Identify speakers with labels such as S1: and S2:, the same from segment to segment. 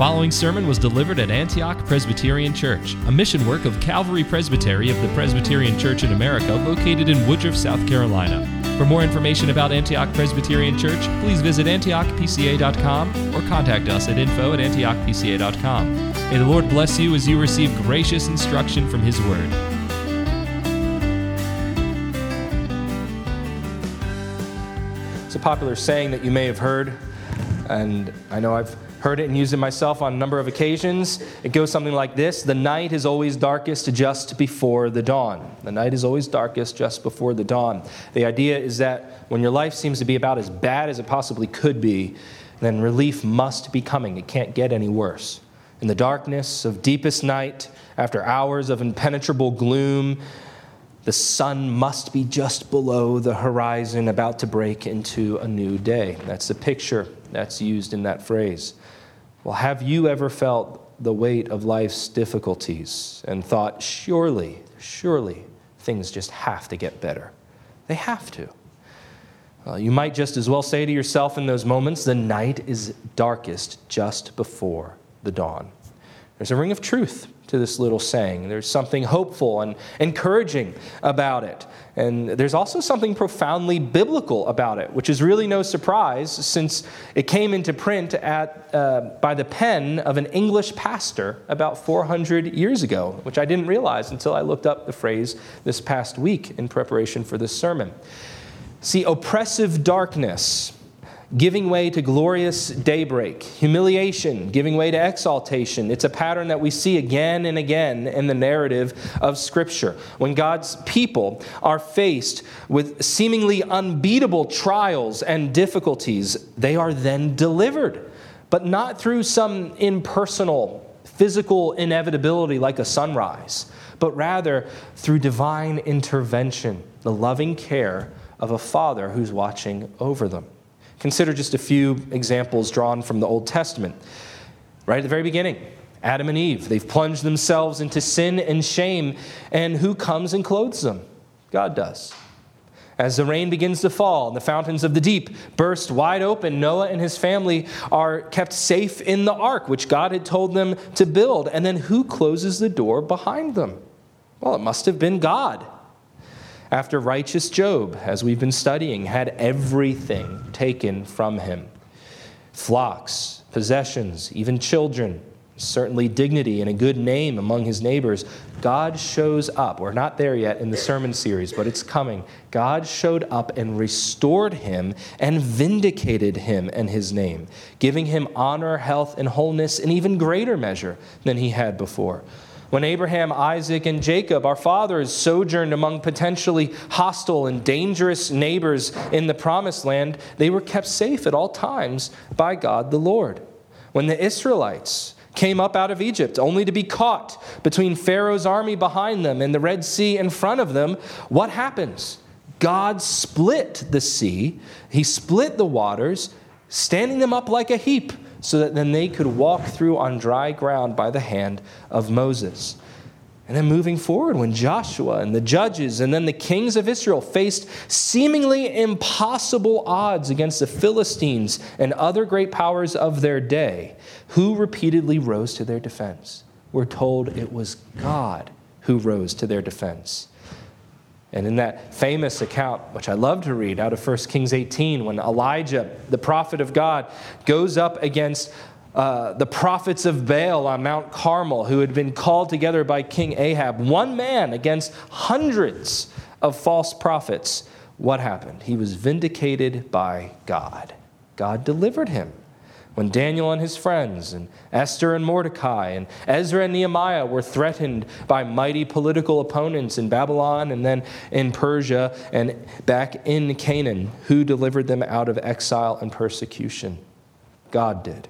S1: following sermon was delivered at Antioch Presbyterian Church, a mission work of Calvary Presbytery of the Presbyterian Church in America located in Woodruff, South Carolina. For more information about Antioch Presbyterian Church, please visit antiochpca.com or contact us at info at antiochpca.com. May the Lord bless you as you receive gracious instruction from His Word.
S2: It's a popular saying that you may have heard, and I know I've heard it and used it myself on a number of occasions. It goes something like this The night is always darkest just before the dawn. The night is always darkest just before the dawn. The idea is that when your life seems to be about as bad as it possibly could be, then relief must be coming. It can't get any worse. In the darkness of deepest night, after hours of impenetrable gloom, the sun must be just below the horizon, about to break into a new day. That's the picture that's used in that phrase. Well, have you ever felt the weight of life's difficulties and thought, surely, surely things just have to get better? They have to. You might just as well say to yourself in those moments, the night is darkest just before the dawn. There's a ring of truth to this little saying. There's something hopeful and encouraging about it. And there's also something profoundly biblical about it, which is really no surprise since it came into print at, uh, by the pen of an English pastor about 400 years ago, which I didn't realize until I looked up the phrase this past week in preparation for this sermon. See, oppressive darkness giving way to glorious daybreak, humiliation, giving way to exaltation. It's a pattern that we see again and again in the narrative of Scripture. When God's people are faced with seemingly unbeatable trials and difficulties, they are then delivered, but not through some impersonal, physical inevitability like a sunrise, but rather through divine intervention, the loving care of a father who's watching over them. Consider just a few examples drawn from the Old Testament. Right at the very beginning, Adam and Eve, they've plunged themselves into sin and shame, and who comes and clothes them? God does. As the rain begins to fall and the fountains of the deep burst wide open, Noah and his family are kept safe in the ark, which God had told them to build. And then who closes the door behind them? Well, it must have been God after righteous Job, as we've been studying, had everything taken from him flocks, possessions, even children, certainly dignity and a good name among his neighbors. God shows up. We're not there yet in the sermon series, but it's coming. God showed up and restored him and vindicated him and his name, giving him honor, health, and wholeness in even greater measure than he had before. When Abraham, Isaac, and Jacob, our fathers, sojourned among potentially hostile and dangerous neighbors in the promised land, they were kept safe at all times by God the Lord. When the Israelites came up out of Egypt, only to be caught between Pharaoh's army behind them and the Red Sea in front of them, what happens? God split the sea, He split the waters, standing them up like a heap so that then they could walk through on dry ground by the hand of Moses. And then moving forward, when Joshua and the judges and then the kings of Israel faced seemingly impossible odds against the Philistines and other great powers of their day, who repeatedly rose to their defense? We're told it was God who rose to their defense. And in that famous account, which I love to read out of 1 Kings 18, when Elijah, the prophet of God, goes up against uh, the prophets of Baal on Mount Carmel, who had been called together by King Ahab, one man against hundreds of false prophets, what happened? He was vindicated by God. God delivered him when Daniel and his friends, and Esther and Mordecai, and Ezra and Nehemiah were threatened by mighty political opponents in Babylon and then in Persia and back in Canaan, who delivered them out of exile and persecution? God did.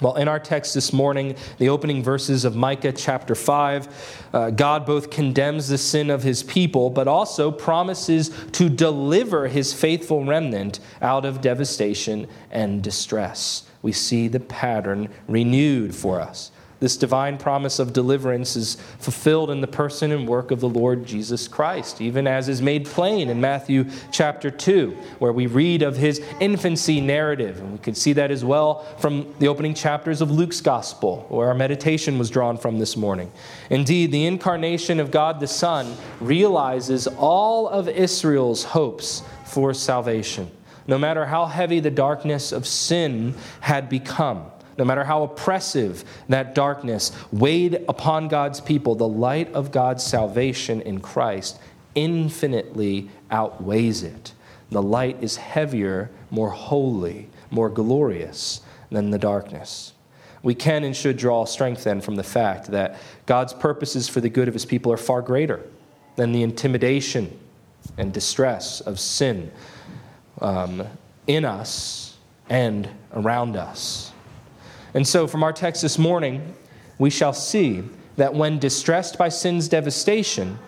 S2: Well, in our text this morning, the opening verses of Micah chapter 5, uh, God both condemns the sin of his people, but also promises to deliver his faithful remnant out of devastation and distress we see the pattern renewed for us This divine promise of deliverance is fulfilled in the person and work of the Lord Jesus Christ, even as is made plain in Matthew chapter 2, where we read of his infancy narrative. And we can see that as well from the opening chapters of Luke's gospel, where our meditation was drawn from this morning. Indeed, the incarnation of God the Son realizes all of Israel's hopes for salvation, no matter how heavy the darkness of sin had become. No matter how oppressive that darkness weighed upon God's people, the light of God's salvation in Christ infinitely outweighs it. The light is heavier, more holy, more glorious than the darkness. We can and should draw strength then from the fact that God's purposes for the good of his people are far greater than the intimidation and distress of sin um, in us and around us. And so, from our text this morning, we shall see that when distressed by sin's devastation,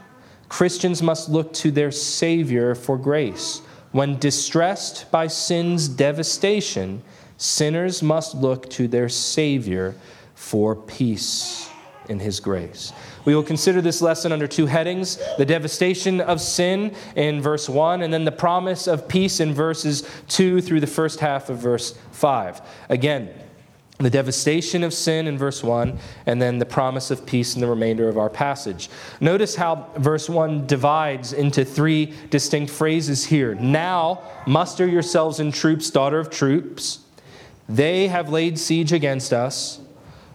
S2: Christians must look to their Savior for grace. When distressed by sin's devastation, sinners must look to their Savior for peace in His grace. We will consider this lesson under two headings the devastation of sin in verse 1, and then the promise of peace in verses 2 through the first half of verse 5. Again, the devastation of sin in verse 1, and then the promise of peace in the remainder of our passage. Notice how verse 1 divides into three distinct phrases here. Now, muster yourselves in troops, daughter of troops. They have laid siege against us.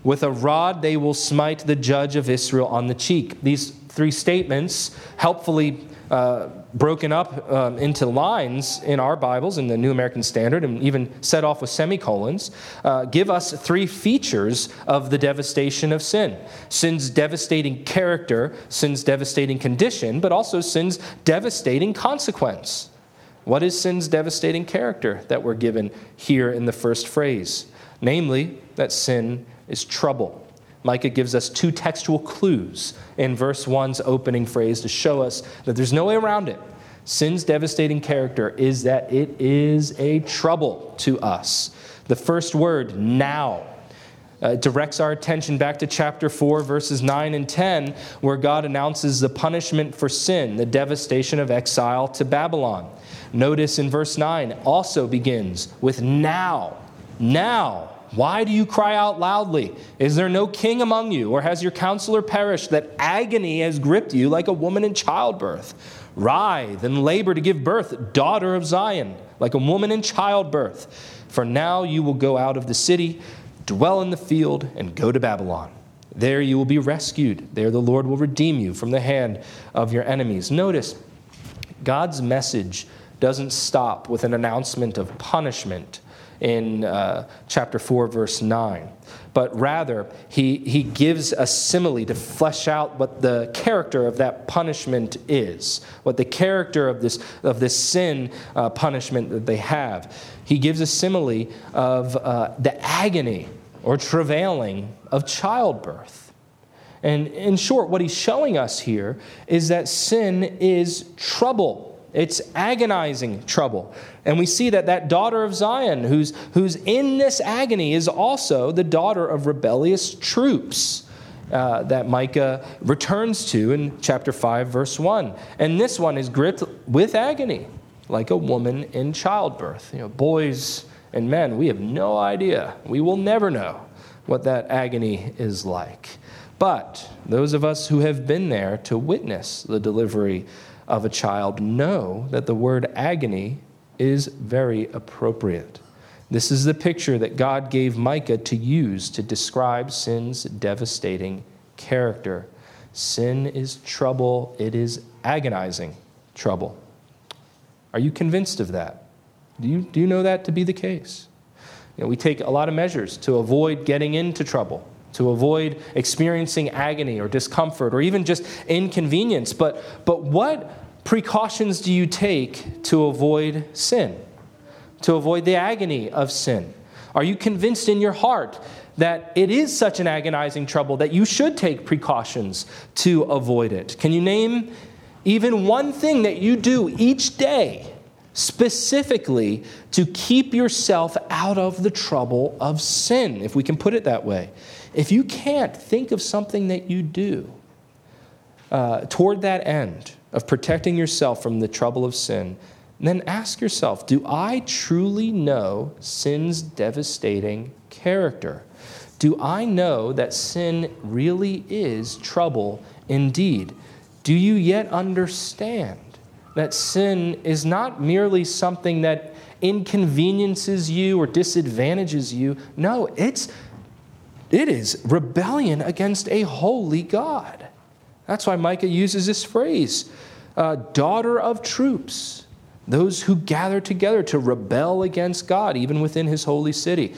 S2: With a rod they will smite the judge of Israel on the cheek. These three statements helpfully uh, broken up um, into lines in our Bibles, in the New American Standard, and even set off with semicolons, uh, give us three features of the devastation of sin sin's devastating character, sin's devastating condition, but also sin's devastating consequence. What is sin's devastating character that we're given here in the first phrase? Namely, that sin is trouble. Micah gives us two textual clues in verse 1's opening phrase to show us that there's no way around it. Sin's devastating character is that it is a trouble to us. The first word, now, uh, directs our attention back to chapter 4, verses 9 and 10, where God announces the punishment for sin, the devastation of exile to Babylon. Notice in verse 9 also begins with now. Now why do you cry out loudly? Is there no king among you, or has your counselor perished that agony has gripped you like a woman in childbirth? Writhe and labor to give birth, daughter of Zion, like a woman in childbirth. For now you will go out of the city, dwell in the field, and go to Babylon. There you will be rescued. There the Lord will redeem you from the hand of your enemies. Notice, God's message doesn't stop with an announcement of punishment in uh, chapter 4, verse 9. But rather, he, he gives a simile to flesh out what the character of that punishment is, what the character of this, of this sin uh, punishment that they have. He gives a simile of uh, the agony or travailing of childbirth. And in short, what he's showing us here is that sin is trouble it's agonizing trouble. And we see that that daughter of Zion, who's, who's in this agony, is also the daughter of rebellious troops. Uh, that Micah returns to in chapter 5, verse 1. And this one is gripped with agony, like a woman in childbirth. You know, boys and men, we have no idea. We will never know what that agony is like. But those of us who have been there to witness the delivery of a child know that the word agony is very appropriate. This is the picture that God gave Micah to use to describe sin's devastating character. Sin is trouble, it is agonizing trouble. Are you convinced of that? Do you, do you know that to be the case? You know, we take a lot of measures to avoid getting into trouble, to avoid experiencing agony or discomfort or even just inconvenience. But, but what precautions do you take to avoid sin, to avoid the agony of sin? Are you convinced in your heart that it is such an agonizing trouble that you should take precautions to avoid it? Can you name even one thing that you do each day specifically to keep yourself out of the trouble of sin, if we can put it that way? If you can't think of something that you do uh, toward that end of protecting yourself from the trouble of sin, then ask yourself do I truly know sin's devastating character? Do I know that sin really is trouble indeed? Do you yet understand that sin is not merely something that inconveniences you or disadvantages you? No, it's it is rebellion against a holy God. That's why Micah uses this phrase, uh, daughter of troops those who gather together to rebel against God, even within his holy city.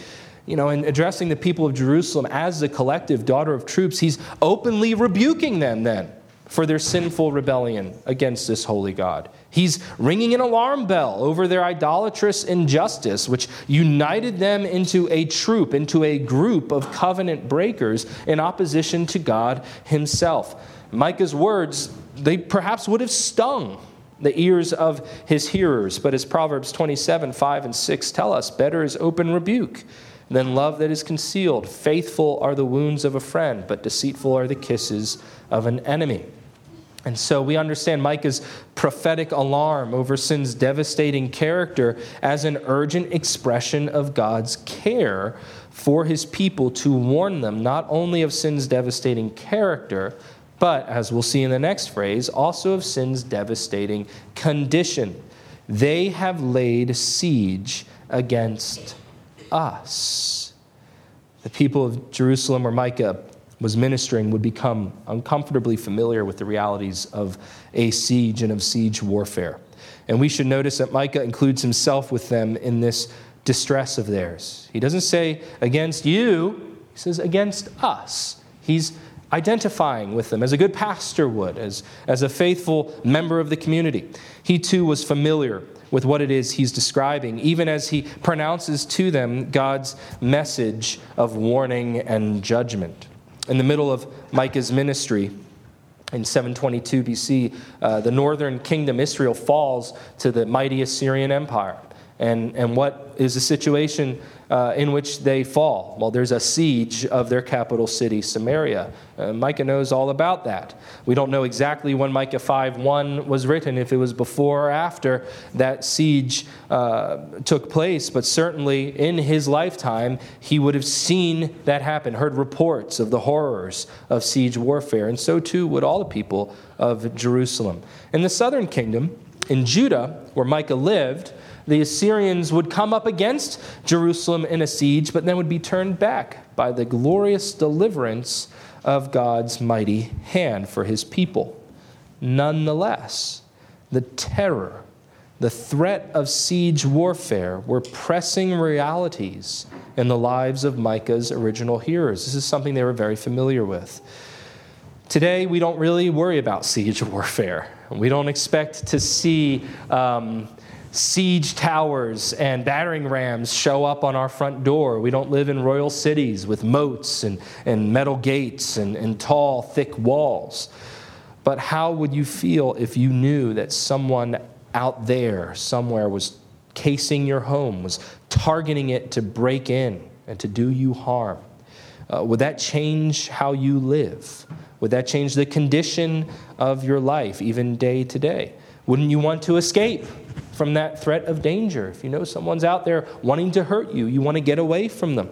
S2: You know, in addressing the people of Jerusalem as the collective daughter of troops, he's openly rebuking them then for their sinful rebellion against this holy God. He's ringing an alarm bell over their idolatrous injustice, which united them into a troop, into a group of covenant breakers in opposition to God himself. Micah's words, they perhaps would have stung the ears of his hearers. But as Proverbs 27 5 and 6 tell us, better is open rebuke than love that is concealed. Faithful are the wounds of a friend, but deceitful are the kisses of an enemy. And so we understand Micah's prophetic alarm over sin's devastating character as an urgent expression of God's care for his people to warn them not only of sin's devastating character, but, as we'll see in the next phrase, also of sin's devastating condition. They have laid siege against us. The people of Jerusalem, or Micah was ministering, would become uncomfortably familiar with the realities of a siege and of siege warfare. And we should notice that Micah includes himself with them in this distress of theirs. He doesn't say against you, he says against us. He's identifying with them as a good pastor would, as, as a faithful member of the community. He too was familiar with what it is he's describing, even as he pronounces to them God's message of warning and judgment. In the middle of Micah's ministry, in 722 BC, uh, the northern kingdom, Israel, falls to the mighty Assyrian Empire. And, and what is the situation uh, in which they fall? Well, there's a siege of their capital city, Samaria. Uh, Micah knows all about that. We don't know exactly when Micah 5:1 was written, if it was before or after that siege uh, took place, but certainly in his lifetime, he would have seen that happen, heard reports of the horrors of siege warfare, and so too would all the people of Jerusalem. In the southern kingdom, in Judah, where Micah lived, the Assyrians would come up against Jerusalem in a siege, but then would be turned back by the glorious deliverance of God's mighty hand for his people. Nonetheless, the terror, the threat of siege warfare were pressing realities in the lives of Micah's original hearers. This is something they were very familiar with. Today, we don't really worry about siege warfare. We don't expect to see um, siege towers and battering rams show up on our front door. We don't live in royal cities with moats and, and metal gates and, and tall, thick walls. But how would you feel if you knew that someone out there, somewhere, was casing your home, was targeting it to break in and to do you harm? Uh, would that change how you live? Would that change the condition of your life, even day to day? Wouldn't you want to escape from that threat of danger? If you know someone's out there wanting to hurt you, you want to get away from them.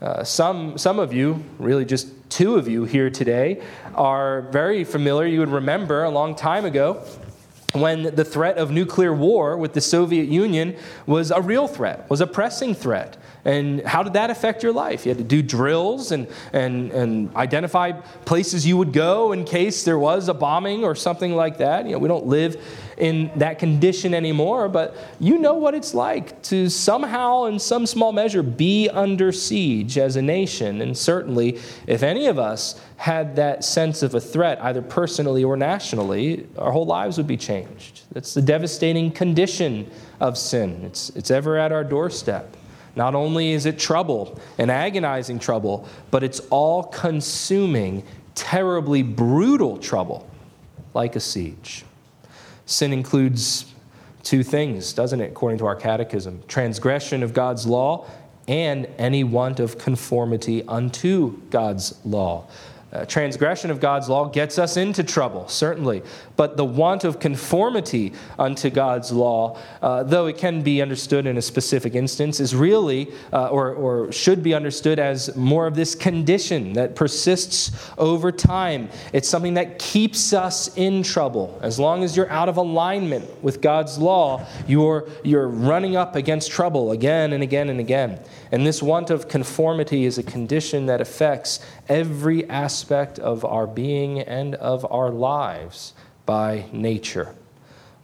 S2: Uh, some, some of you, really just two of you here today, are very familiar. You would remember a long time ago when the threat of nuclear war with the Soviet Union was a real threat, was a pressing threat. And how did that affect your life? You had to do drills and, and, and identify places you would go in case there was a bombing or something like that. You know, we don't live in that condition anymore, but you know what it's like to somehow, in some small measure, be under siege as a nation. And certainly, if any of us had that sense of a threat, either personally or nationally, our whole lives would be changed. That's the devastating condition of sin, it's, it's ever at our doorstep. Not only is it trouble, an agonizing trouble, but it's all consuming, terribly brutal trouble, like a siege. Sin includes two things, doesn't it, according to our catechism transgression of God's law and any want of conformity unto God's law. Uh, transgression of God's law gets us into trouble, certainly. But the want of conformity unto God's law, uh, though it can be understood in a specific instance, is really, uh, or, or should be understood as more of this condition that persists over time. It's something that keeps us in trouble. As long as you're out of alignment with God's law, you're, you're running up against trouble again and again and again. And this want of conformity is a condition that affects every aspect of our being and of our lives by nature.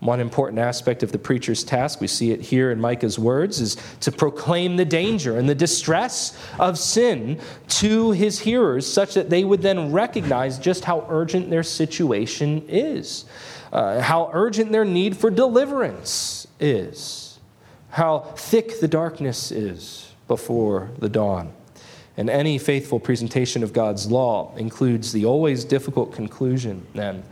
S2: One important aspect of the preacher's task, we see it here in Micah's words, is to proclaim the danger and the distress of sin to his hearers, such that they would then recognize just how urgent their situation is, uh, how urgent their need for deliverance is, how thick the darkness is before the dawn. And any faithful presentation of God's law includes the always difficult conclusion, then,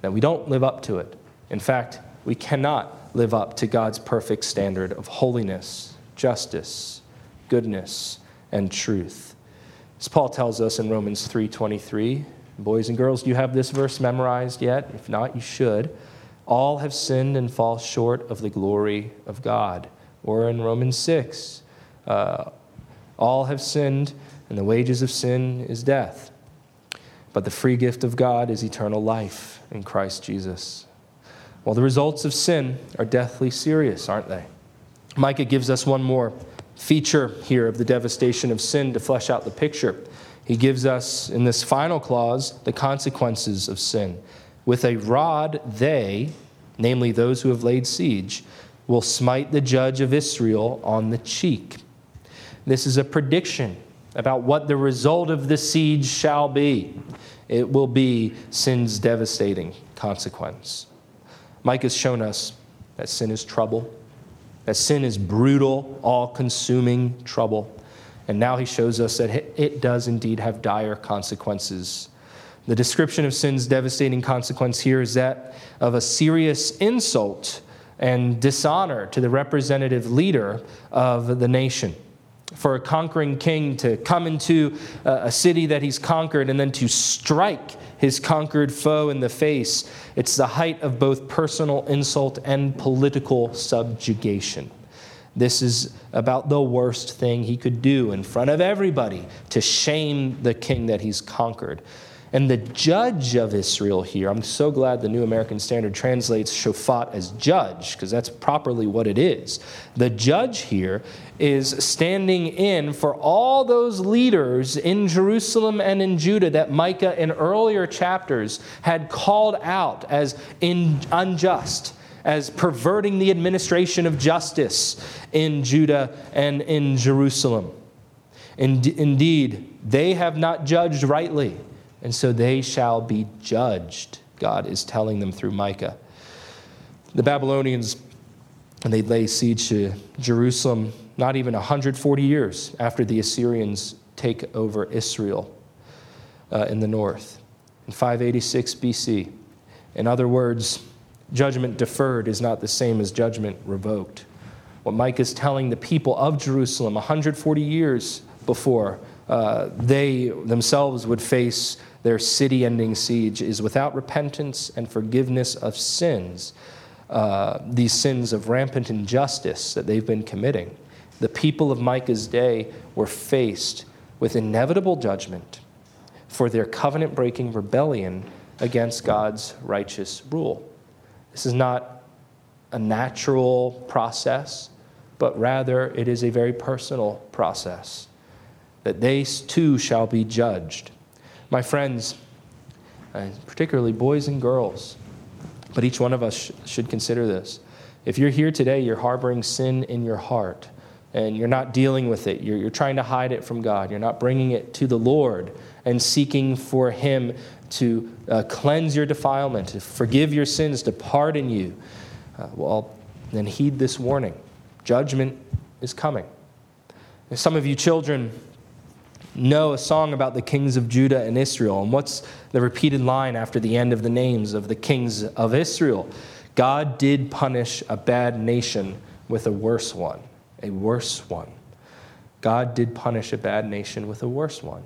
S2: that we don't live up to it. In fact, we cannot live up to God's perfect standard of holiness, justice, goodness, and truth. As Paul tells us in Romans 3:23, boys and girls, do you have this verse memorized yet? If not, you should. All have sinned and fall short of the glory of God. Or in Romans 6, uh, all have sinned, and the wages of sin is death. But the free gift of God is eternal life in Christ Jesus. Well, the results of sin are deathly serious, aren't they? Micah gives us one more feature here of the devastation of sin to flesh out the picture. He gives us, in this final clause, the consequences of sin. With a rod, they, namely those who have laid siege, will smite the judge of Israel on the cheek. This is a prediction about what the result of the siege shall be. It will be sin's devastating consequence. Micah has shown us that sin is trouble, that sin is brutal, all consuming trouble. And now he shows us that it does indeed have dire consequences. The description of sin's devastating consequence here is that of a serious insult and dishonor to the representative leader of the nation for a conquering king to come into a city that he's conquered and then to strike his conquered foe in the face. It's the height of both personal insult and political subjugation. This is about the worst thing he could do in front of everybody to shame the king that he's conquered. And the judge of Israel here, I'm so glad the New American Standard translates shofat as judge, because that's properly what it is. The judge here is standing in for all those leaders in Jerusalem and in Judah that Micah in earlier chapters had called out as in, unjust as perverting the administration of justice in Judah and in Jerusalem. Indeed, they have not judged rightly and so they shall be judged, God is telling them through Micah. The Babylonians, and they lay siege to Jerusalem not even 140 years after the Assyrians take over Israel uh, in the north, in 586 BC. In other words, judgment deferred is not the same as judgment revoked. What Micah is telling the people of Jerusalem 140 years before uh, they themselves would face their city ending siege is without repentance and forgiveness of sins, uh, these sins of rampant injustice that they've been committing. The people of Micah's day were faced with inevitable judgment for their covenant breaking rebellion against God's righteous rule. This is not a natural process, but rather it is a very personal process that they too shall be judged. My friends, uh, particularly boys and girls, but each one of us sh- should consider this. If you're here today, you're harboring sin in your heart and you're not dealing with it, you're, you're trying to hide it from God, you're not bringing it to the Lord and seeking for Him to uh, cleanse your defilement, to forgive your sins, to pardon you, uh, well, then heed this warning. Judgment is coming. And some of you children, know a song about the kings of Judah and Israel. And what's the repeated line after the end of the names of the kings of Israel? God did punish a bad nation with a worse one, a worse one. God did punish a bad nation with a worse one.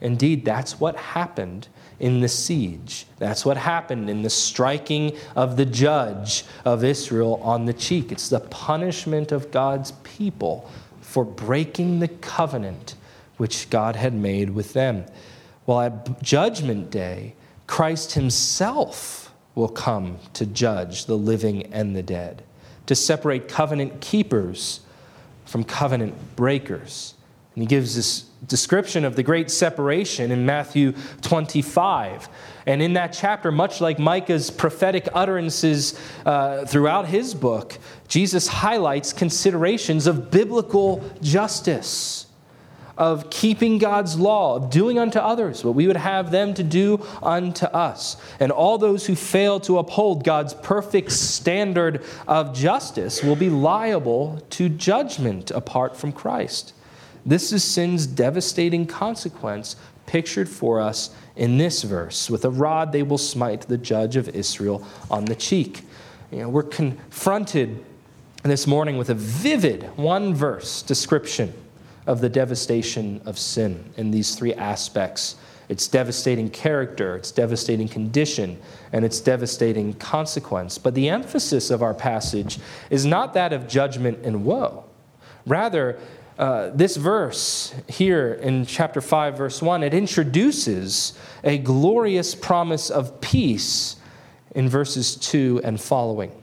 S2: Indeed, that's what happened in the siege. That's what happened in the striking of the judge of Israel on the cheek. It's the punishment of God's people for breaking the covenant which God had made with them. Well, at Judgment Day, Christ Himself will come to judge the living and the dead, to separate covenant keepers from covenant breakers. And he gives this description of the great separation in Matthew 25. And in that chapter, much like Micah's prophetic utterances uh, throughout his book, Jesus highlights considerations of biblical justice, of keeping God's law, of doing unto others what we would have them to do unto us. And all those who fail to uphold God's perfect standard of justice will be liable to judgment apart from Christ. This is sin's devastating consequence pictured for us in this verse. With a rod they will smite the judge of Israel on the cheek. You know, we're confronted this morning with a vivid one verse description of the devastation of sin in these three aspects its devastating character, its devastating condition, and its devastating consequence. But the emphasis of our passage is not that of judgment and woe. Rather, uh, this verse here in chapter 5, verse 1, it introduces a glorious promise of peace in verses 2 and following.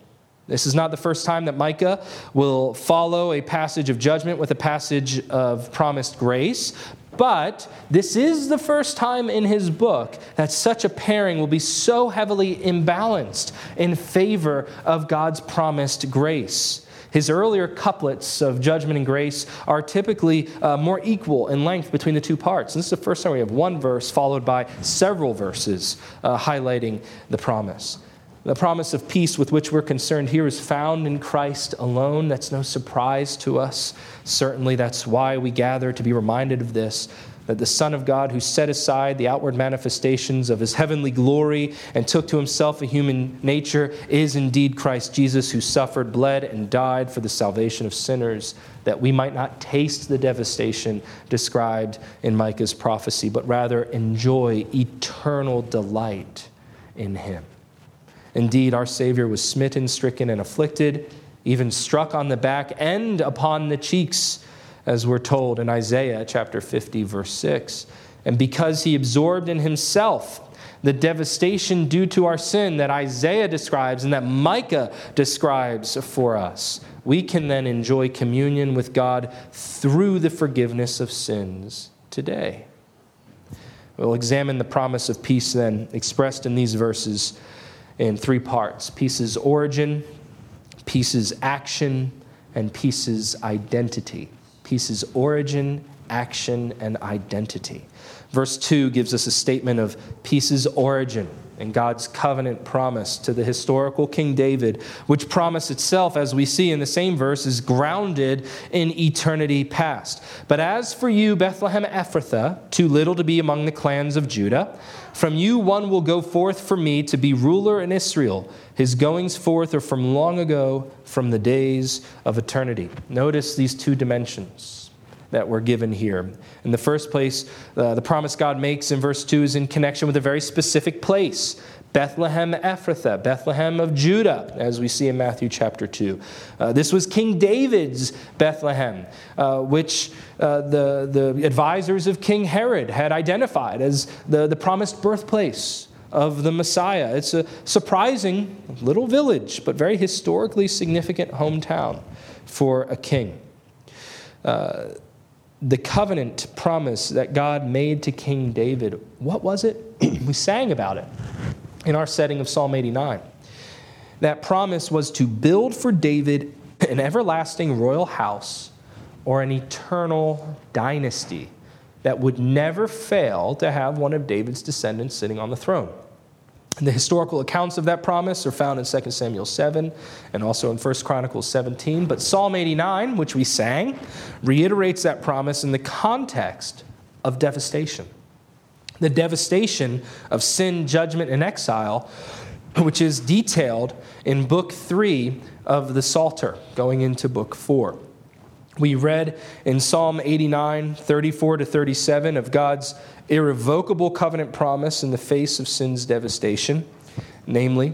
S2: This is not the first time that Micah will follow a passage of judgment with a passage of promised grace, but this is the first time in his book that such a pairing will be so heavily imbalanced in favor of God's promised grace. His earlier couplets of judgment and grace are typically uh, more equal in length between the two parts. And this is the first time we have one verse followed by several verses uh, highlighting the promise. The promise of peace with which we're concerned here is found in Christ alone. That's no surprise to us. Certainly, that's why we gather to be reminded of this that the Son of God, who set aside the outward manifestations of his heavenly glory and took to himself a human nature, is indeed Christ Jesus, who suffered, bled, and died for the salvation of sinners, that we might not taste the devastation described in Micah's prophecy, but rather enjoy eternal delight in him. Indeed, our Savior was smitten, stricken, and afflicted, even struck on the back and upon the cheeks as we're told in Isaiah chapter 50, verse 6. And because he absorbed in himself the devastation due to our sin that Isaiah describes and that Micah describes for us, we can then enjoy communion with God through the forgiveness of sins today. We'll examine the promise of peace then expressed in these verses in three parts peace's origin, peace's action, and peace's identity peace's origin, action, and identity. Verse 2 gives us a statement of peace's origin and God's covenant promise to the historical King David, which promise itself, as we see in the same verse, is grounded in eternity past. But as for you, Bethlehem Ephrathah, too little to be among the clans of Judah, from you one will go forth for me to be ruler in Israel. His goings forth are from long ago, from the days of eternity. Notice these two dimensions that were given here. In the first place, uh, the promise God makes in verse 2 is in connection with a very specific place. Bethlehem Ephrathah, Bethlehem of Judah, as we see in Matthew chapter 2. Uh, this was King David's Bethlehem, uh, which uh, the, the advisors of King Herod had identified as the, the promised birthplace of the Messiah. It's a surprising little village, but very historically significant hometown for a king. The covenant promise that God made to King David, what was it? we sang about it in our setting of Psalm 89. That promise was to build for David an everlasting royal house or an eternal dynasty that would never fail to have one of David's descendants sitting on the throne. The historical accounts of that promise are found in 2 Samuel 7 and also in 1 Chronicles 17. But Psalm 89, which we sang, reiterates that promise in the context of devastation. The devastation of sin, judgment, and exile, which is detailed in Book 3 of the Psalter, going into Book 4. We read in Psalm 89, 34 to 37 of God's irrevocable covenant promise in the face of sin's devastation, namely,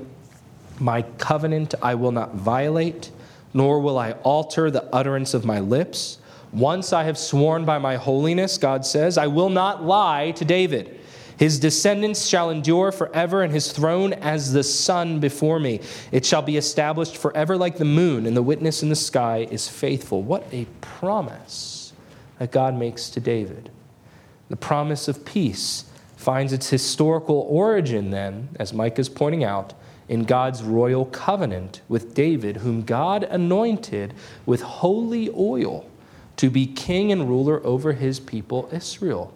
S2: My covenant I will not violate, nor will I alter the utterance of my lips. Once I have sworn by my holiness, God says, I will not lie to David. His descendants shall endure forever, and his throne as the sun before me. It shall be established forever like the moon, and the witness in the sky is faithful. What a promise that God makes to David. The promise of peace finds its historical origin, then, as Micah is pointing out, in God's royal covenant with David, whom God anointed with holy oil to be king and ruler over his people Israel.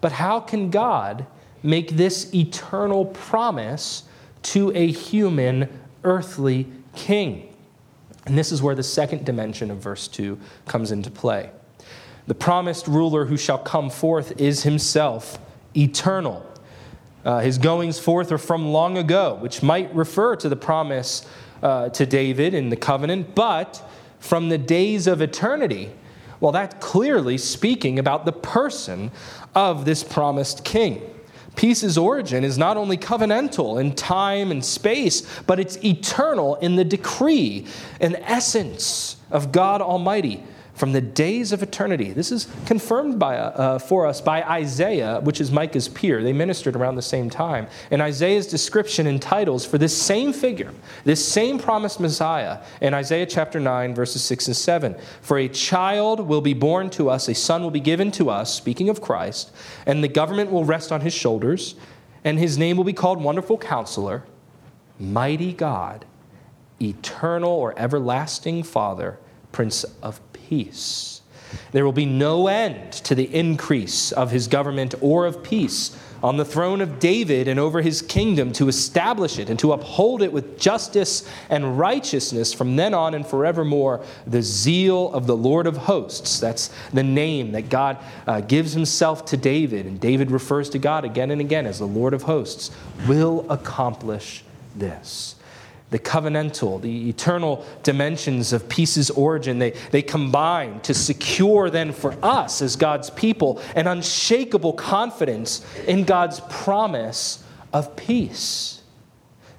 S2: But how can God make this eternal promise to a human earthly king? And this is where the second dimension of verse 2 comes into play. The promised ruler who shall come forth is himself eternal. Uh, his goings forth are from long ago, which might refer to the promise uh, to David in the covenant, but from the days of eternity. Well, that's clearly speaking about the person of this promised king. Peace's origin is not only covenantal in time and space, but it's eternal in the decree and essence of God Almighty from the days of eternity. This is confirmed by, uh, for us by Isaiah, which is Micah's peer. They ministered around the same time. And Isaiah's description and titles for this same figure, this same promised Messiah, in Isaiah chapter 9, verses 6 and 7. For a child will be born to us, a son will be given to us, speaking of Christ, and the government will rest on his shoulders, and his name will be called Wonderful Counselor, Mighty God, Eternal or Everlasting Father, Prince of peace. There will be no end to the increase of his government or of peace on the throne of David and over his kingdom to establish it and to uphold it with justice and righteousness from then on and forevermore. The zeal of the Lord of hosts, that's the name that God uh, gives himself to David, and David refers to God again and again as the Lord of hosts, will accomplish this the covenantal, the eternal dimensions of peace's origin, they, they combine to secure then for us as God's people an unshakable confidence in God's promise of peace.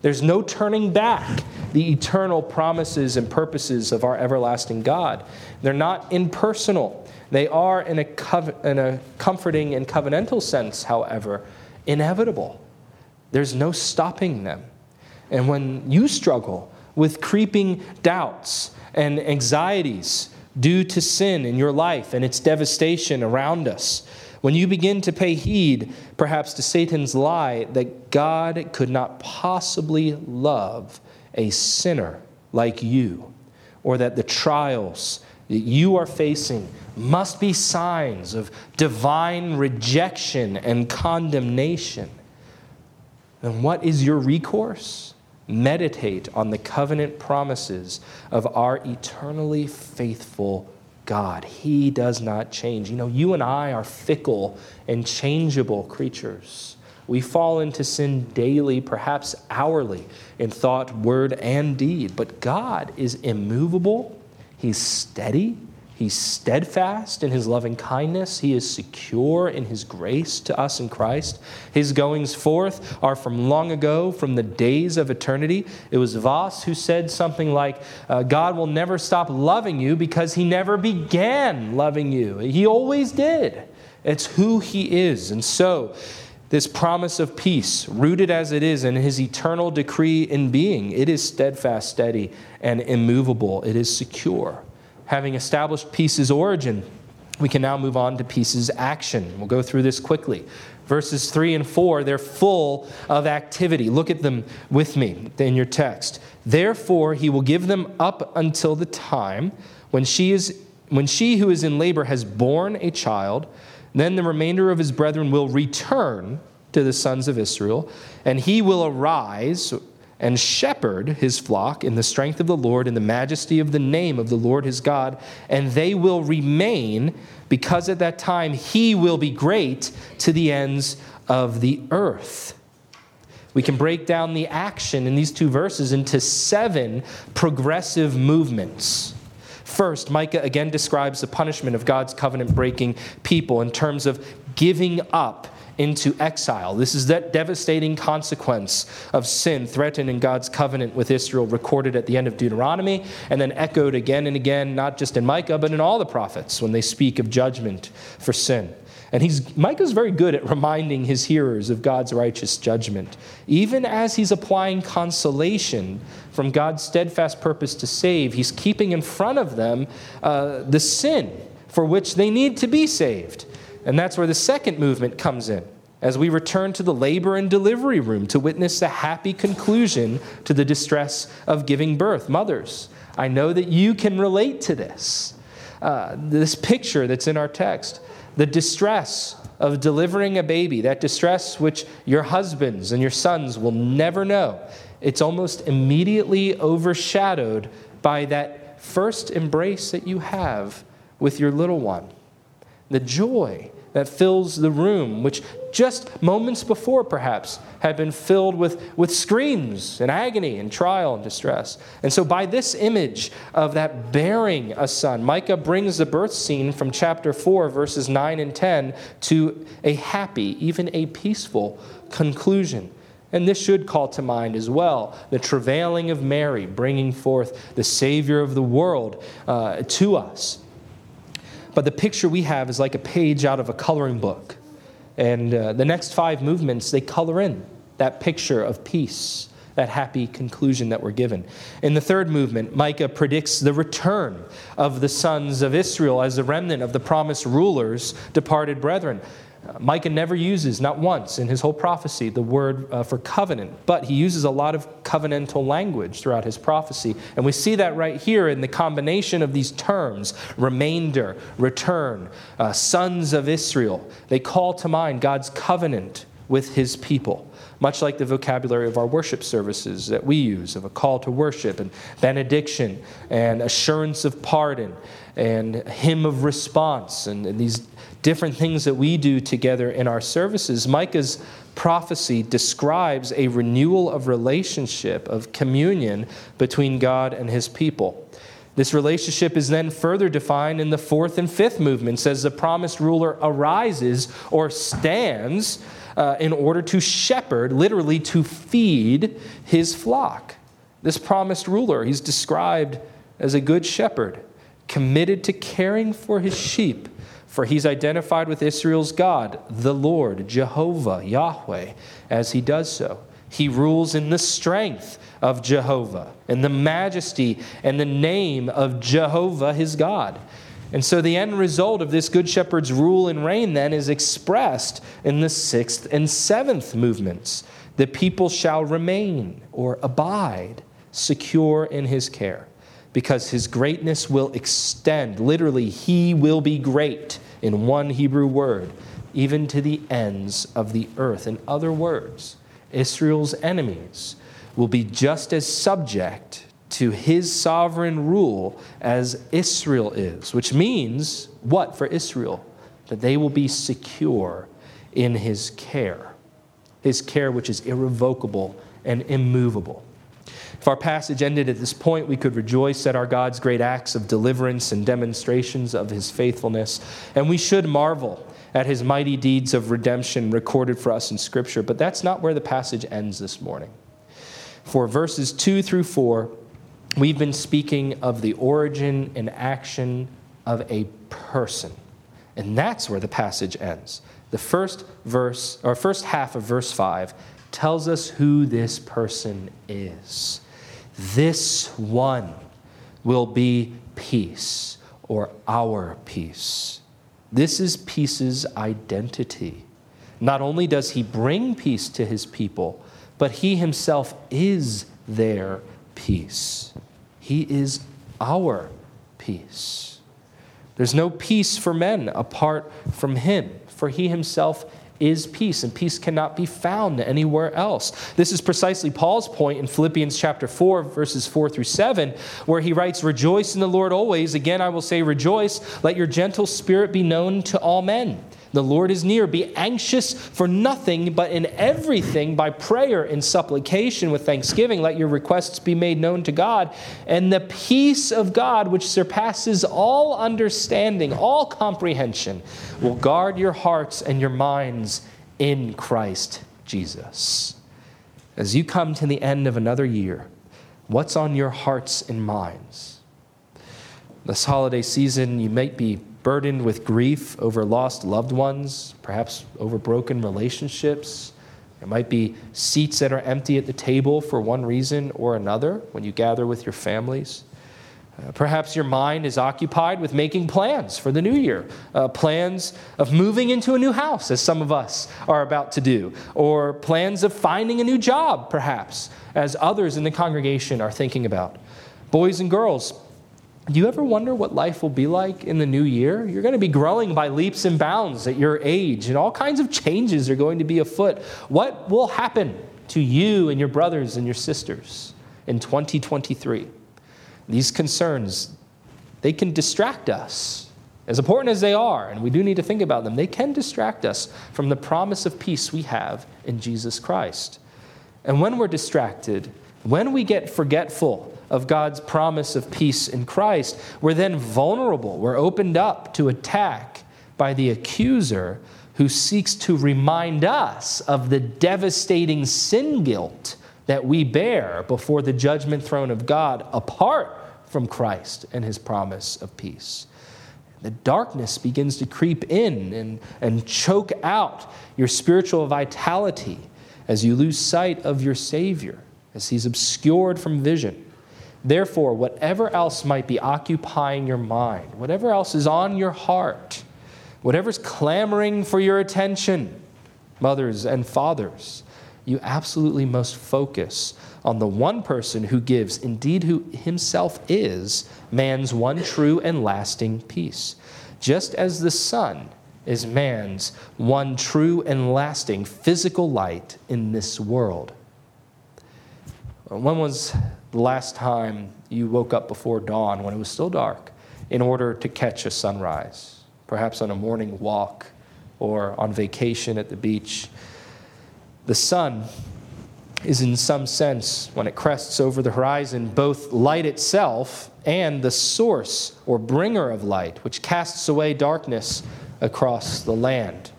S2: There's no turning back the eternal promises and purposes of our everlasting God. They're not impersonal. They are, in a, cov- in a comforting and covenantal sense, however, inevitable. There's no stopping them. And when you struggle with creeping doubts and anxieties due to sin in your life and its devastation around us, when you begin to pay heed, perhaps, to Satan's lie that God could not possibly love a sinner like you, or that the trials that you are facing must be signs of divine rejection and condemnation, then what is your recourse? Meditate on the covenant promises of our eternally faithful God. He does not change. You know, you and I are fickle and changeable creatures. We fall into sin daily, perhaps hourly, in thought, word, and deed. But God is immovable, He's steady, He's steadfast in his loving kindness. He is secure in his grace to us in Christ. His goings forth are from long ago, from the days of eternity. It was Vos who said something like, uh, God will never stop loving you because he never began loving you. He always did. It's who he is. And so, this promise of peace, rooted as it is in his eternal decree in being, it is steadfast, steady, and immovable. It is secure having established peace's origin, we can now move on to peace's action. We'll go through this quickly. Verses 3 and 4, they're full of activity. Look at them with me in your text. Therefore, he will give them up until the time when she, is, when she who is in labor has borne a child. Then the remainder of his brethren will return to the sons of Israel, and he will arise and shepherd his flock in the strength of the Lord, in the majesty of the name of the Lord his God, and they will remain, because at that time he will be great to the ends of the earth. We can break down the action in these two verses into seven progressive movements. First, Micah again describes the punishment of God's covenant breaking people in terms of giving up into exile. This is that devastating consequence of sin threatened in God's covenant with Israel, recorded at the end of Deuteronomy, and then echoed again and again, not just in Micah, but in all the prophets when they speak of judgment for sin. And he's, Micah's very good at reminding his hearers of God's righteous judgment, even as he's applying consolation from God's steadfast purpose to save. He's keeping in front of them uh, the sin for which they need to be saved. And that's where the second movement comes in as we return to the labor and delivery room to witness the happy conclusion to the distress of giving birth. Mothers, I know that you can relate to this. Uh, this picture that's in our text, the distress of delivering a baby, that distress which your husbands and your sons will never know, it's almost immediately overshadowed by that first embrace that you have with your little one. The joy that fills the room, which just moments before perhaps had been filled with, with screams and agony and trial and distress. And so, by this image of that bearing a son, Micah brings the birth scene from chapter 4, verses 9 and 10, to a happy, even a peaceful conclusion. And this should call to mind as well the travailing of Mary, bringing forth the Savior of the world uh, to us. But the picture we have is like a page out of a coloring book. And uh, the next five movements, they color in that picture of peace, that happy conclusion that we're given. In the third movement, Micah predicts the return of the sons of Israel as a remnant of the promised rulers, departed brethren. Micah never uses, not once in his whole prophecy, the word uh, for covenant, but he uses a lot of covenantal language throughout his prophecy. And we see that right here in the combination of these terms remainder, return, uh, sons of Israel. They call to mind God's covenant with his people, much like the vocabulary of our worship services that we use of a call to worship and benediction and assurance of pardon and hymn of response and, and these different things that we do together in our services. Micah's prophecy describes a renewal of relationship, of communion between God and his people. This relationship is then further defined in the fourth and fifth movements as the promised ruler arises or stands uh, in order to shepherd, literally to feed his flock. This promised ruler, he's described as a good shepherd, committed to caring for his sheep for he's identified with Israel's God, the Lord, Jehovah, Yahweh, as he does so. He rules in the strength of Jehovah, in the majesty and the name of Jehovah, his God. And so the end result of this Good Shepherd's rule and reign then is expressed in the sixth and seventh movements. The people shall remain or abide secure in his care because his greatness will extend. Literally, he will be great in one Hebrew word, even to the ends of the earth. In other words, Israel's enemies will be just as subject to his sovereign rule as Israel is, which means what for Israel? That they will be secure in his care, his care which is irrevocable and immovable. If our passage ended at this point, we could rejoice at our God's great acts of deliverance and demonstrations of his faithfulness. And we should marvel at his mighty deeds of redemption recorded for us in Scripture. But that's not where the passage ends this morning. For verses 2 through 4, we've been speaking of the origin and action of a person. And that's where the passage ends. The first verse, or first half of verse 5, tells us who this person is. This one will be peace or our peace. This is peace's identity. Not only does he bring peace to his people, but he himself is their peace. He is our peace. There's no peace for men apart from him, for he himself is peace, and peace cannot be found anywhere else. This is precisely Paul's point in Philippians chapter 4, verses 4 through 7, where he writes, Rejoice in the Lord always. Again, I will say, Rejoice. Let your gentle spirit be known to all men. The Lord is near. Be anxious for nothing, but in everything, by prayer and supplication with thanksgiving, let your requests be made known to God. And the peace of God, which surpasses all understanding, all comprehension, will guard your hearts and your minds in Christ Jesus. As you come to the end of another year, what's on your hearts and minds? This holiday season, you might be burdened with grief over lost loved ones, perhaps over broken relationships. There might be seats that are empty at the table for one reason or another when you gather with your families. Uh, perhaps your mind is occupied with making plans for the new year, uh, plans of moving into a new house, as some of us are about to do, or plans of finding a new job, perhaps, as others in the congregation are thinking about. Boys and girls, do you ever wonder what life will be like in the new year? You're going to be growing by leaps and bounds at your age, and all kinds of changes are going to be afoot. What will happen to you and your brothers and your sisters in 2023? These concerns, they can distract us. As important as they are, and we do need to think about them, they can distract us from the promise of peace we have in Jesus Christ. And when we're distracted, when we get forgetful, of God's promise of peace in Christ, we're then vulnerable. We're opened up to attack by the accuser who seeks to remind us of the devastating sin guilt that we bear before the judgment throne of God apart from Christ and his promise of peace. The darkness begins to creep in and, and choke out your spiritual vitality as you lose sight of your Savior, as he's obscured from vision. Therefore, whatever else might be occupying your mind, whatever else is on your heart, whatever's clamoring for your attention, mothers and fathers, you absolutely must focus on the one person who gives, indeed, who himself is, man's one true and lasting peace. Just as the sun is man's one true and lasting physical light in this world. Uh, when was the last time you woke up before dawn when it was still dark in order to catch a sunrise, perhaps on a morning walk or on vacation at the beach. The sun is, in some sense, when it crests over the horizon, both light itself and the source or bringer of light, which casts away darkness across the land.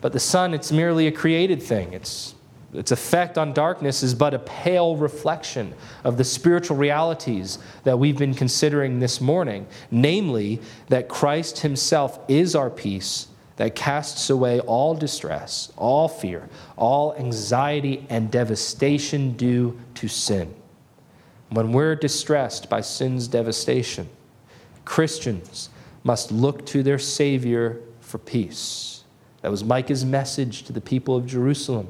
S2: But the sun, it's merely a created thing. It's its effect on darkness is but a pale reflection of the spiritual realities that we've been considering this morning, namely, that Christ Himself is our peace that casts away all distress, all fear, all anxiety and devastation due to sin. When we're distressed by sin's devastation, Christians must look to their Savior for peace. That was Micah's message to the people of Jerusalem.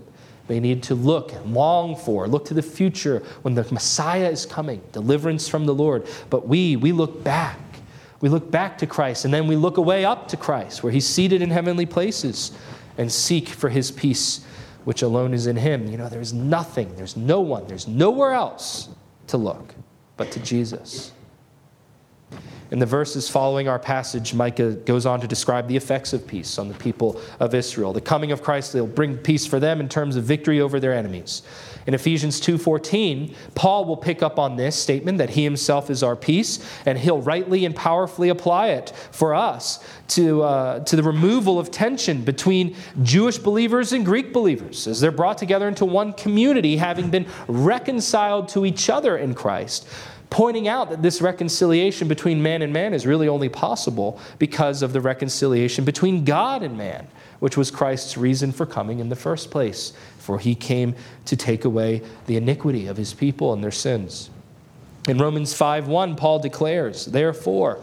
S2: They need to look, and long for, look to the future when the Messiah is coming, deliverance from the Lord. But we, we look back. We look back to Christ, and then we look away up to Christ, where He's seated in heavenly places, and seek for His peace, which alone is in Him. You know, there's nothing, there's no one, there's nowhere else to look but to Jesus. In the verses following our passage, Micah goes on to describe the effects of peace on the people of Israel. The coming of Christ will bring peace for them in terms of victory over their enemies. In Ephesians 2:14, Paul will pick up on this statement that he himself is our peace, and he'll rightly and powerfully apply it for us to, uh, to the removal of tension between Jewish believers and Greek believers as they're brought together into one community, having been reconciled to each other in Christ pointing out that this reconciliation between man and man is really only possible because of the reconciliation between God and man, which was Christ's reason for coming in the first place. For he came to take away the iniquity of his people and their sins. In Romans 5:1, Paul declares, Therefore,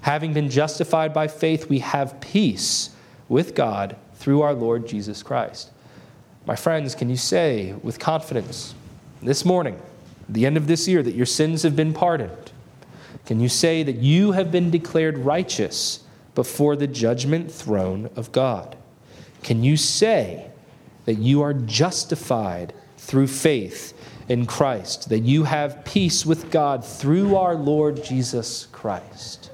S2: having been justified by faith, we have peace with God through our Lord Jesus Christ. My friends, can you say with confidence this morning, the end of this year that your sins have been pardoned? Can you say that you have been declared righteous before the judgment throne of God? Can you say that you are justified through faith in Christ, that you have peace with God through our Lord Jesus Christ?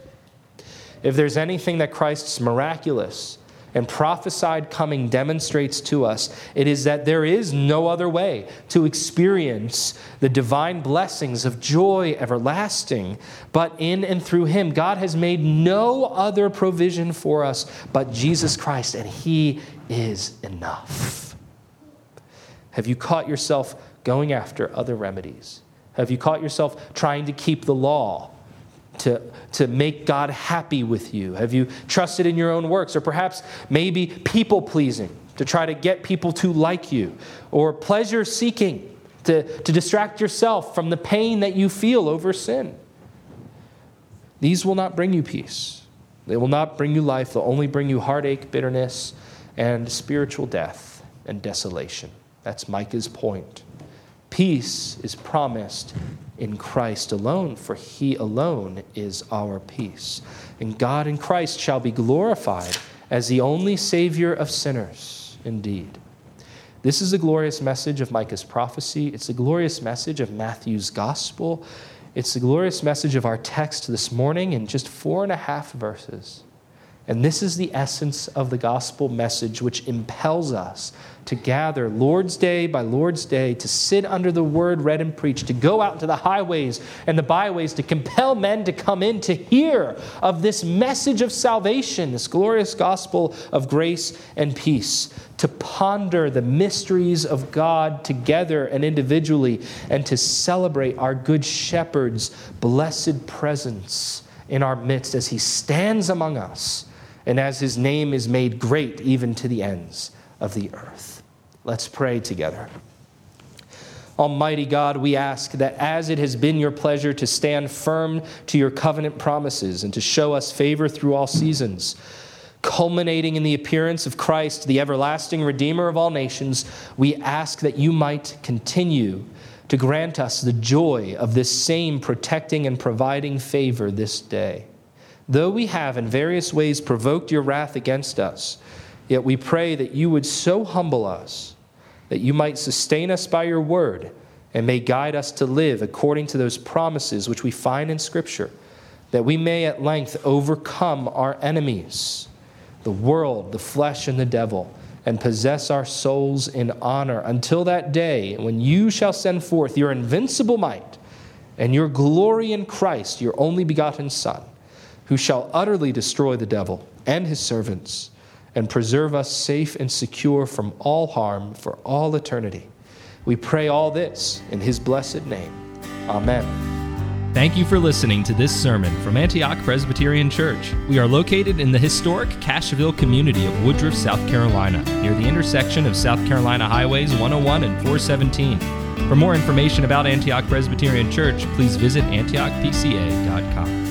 S2: If there's anything that Christ's miraculous and prophesied coming demonstrates to us, it is that there is no other way to experience the divine blessings of joy everlasting but in and through Him. God has made no other provision for us but Jesus Christ, and He is enough. Have you caught yourself going after other remedies? Have you caught yourself trying to keep the law? To, to make God happy with you? Have you trusted in your own works? Or perhaps maybe people pleasing to try to get people to like you? Or pleasure seeking to, to distract yourself from the pain that you feel over sin? These will not bring you peace. They will not bring you life. They'll only bring you heartache, bitterness, and spiritual death and desolation. That's Micah's point. Peace is promised in Christ alone, for he alone is our peace. And God in Christ shall be glorified as the only Savior of sinners, indeed. This is the glorious message of Micah's prophecy. It's the glorious message of Matthew's gospel. It's the glorious message of our text this morning in just four and a half verses. And this is the essence of the gospel message, which impels us to gather Lord's Day by Lord's Day, to sit under the word read and preached, to go out into the highways and the byways, to compel men to come in to hear of this message of salvation, this glorious gospel of grace and peace, to ponder the mysteries of God together and individually, and to celebrate our Good Shepherd's blessed presence in our midst as he stands among us and as his name is made great even to the ends of the earth. Let's pray together. Almighty God, we ask that as it has been your pleasure to stand firm to your covenant promises and to show us favor through all seasons, culminating in the appearance of Christ, the everlasting Redeemer of all nations, we ask that you might continue to grant us the joy of this same protecting and providing favor this day. Though we have in various ways provoked your wrath against us, yet we pray that you would so humble us that you might sustain us by your word and may guide us to live according to those promises which we find in Scripture, that we may at length overcome our enemies, the world, the flesh, and the devil, and possess our souls in honor until that day when you shall send forth your invincible might and your glory in Christ, your only begotten Son who shall utterly destroy the devil and his servants and preserve us safe and secure from all harm for all eternity. We pray all this in his blessed name. Amen.
S1: Thank you for listening to this sermon from Antioch Presbyterian Church. We are located in the historic Cashville community of Woodruff, South Carolina, near the intersection of South Carolina Highways 101 and 417. For more information about Antioch Presbyterian Church, please visit antiochpca.com.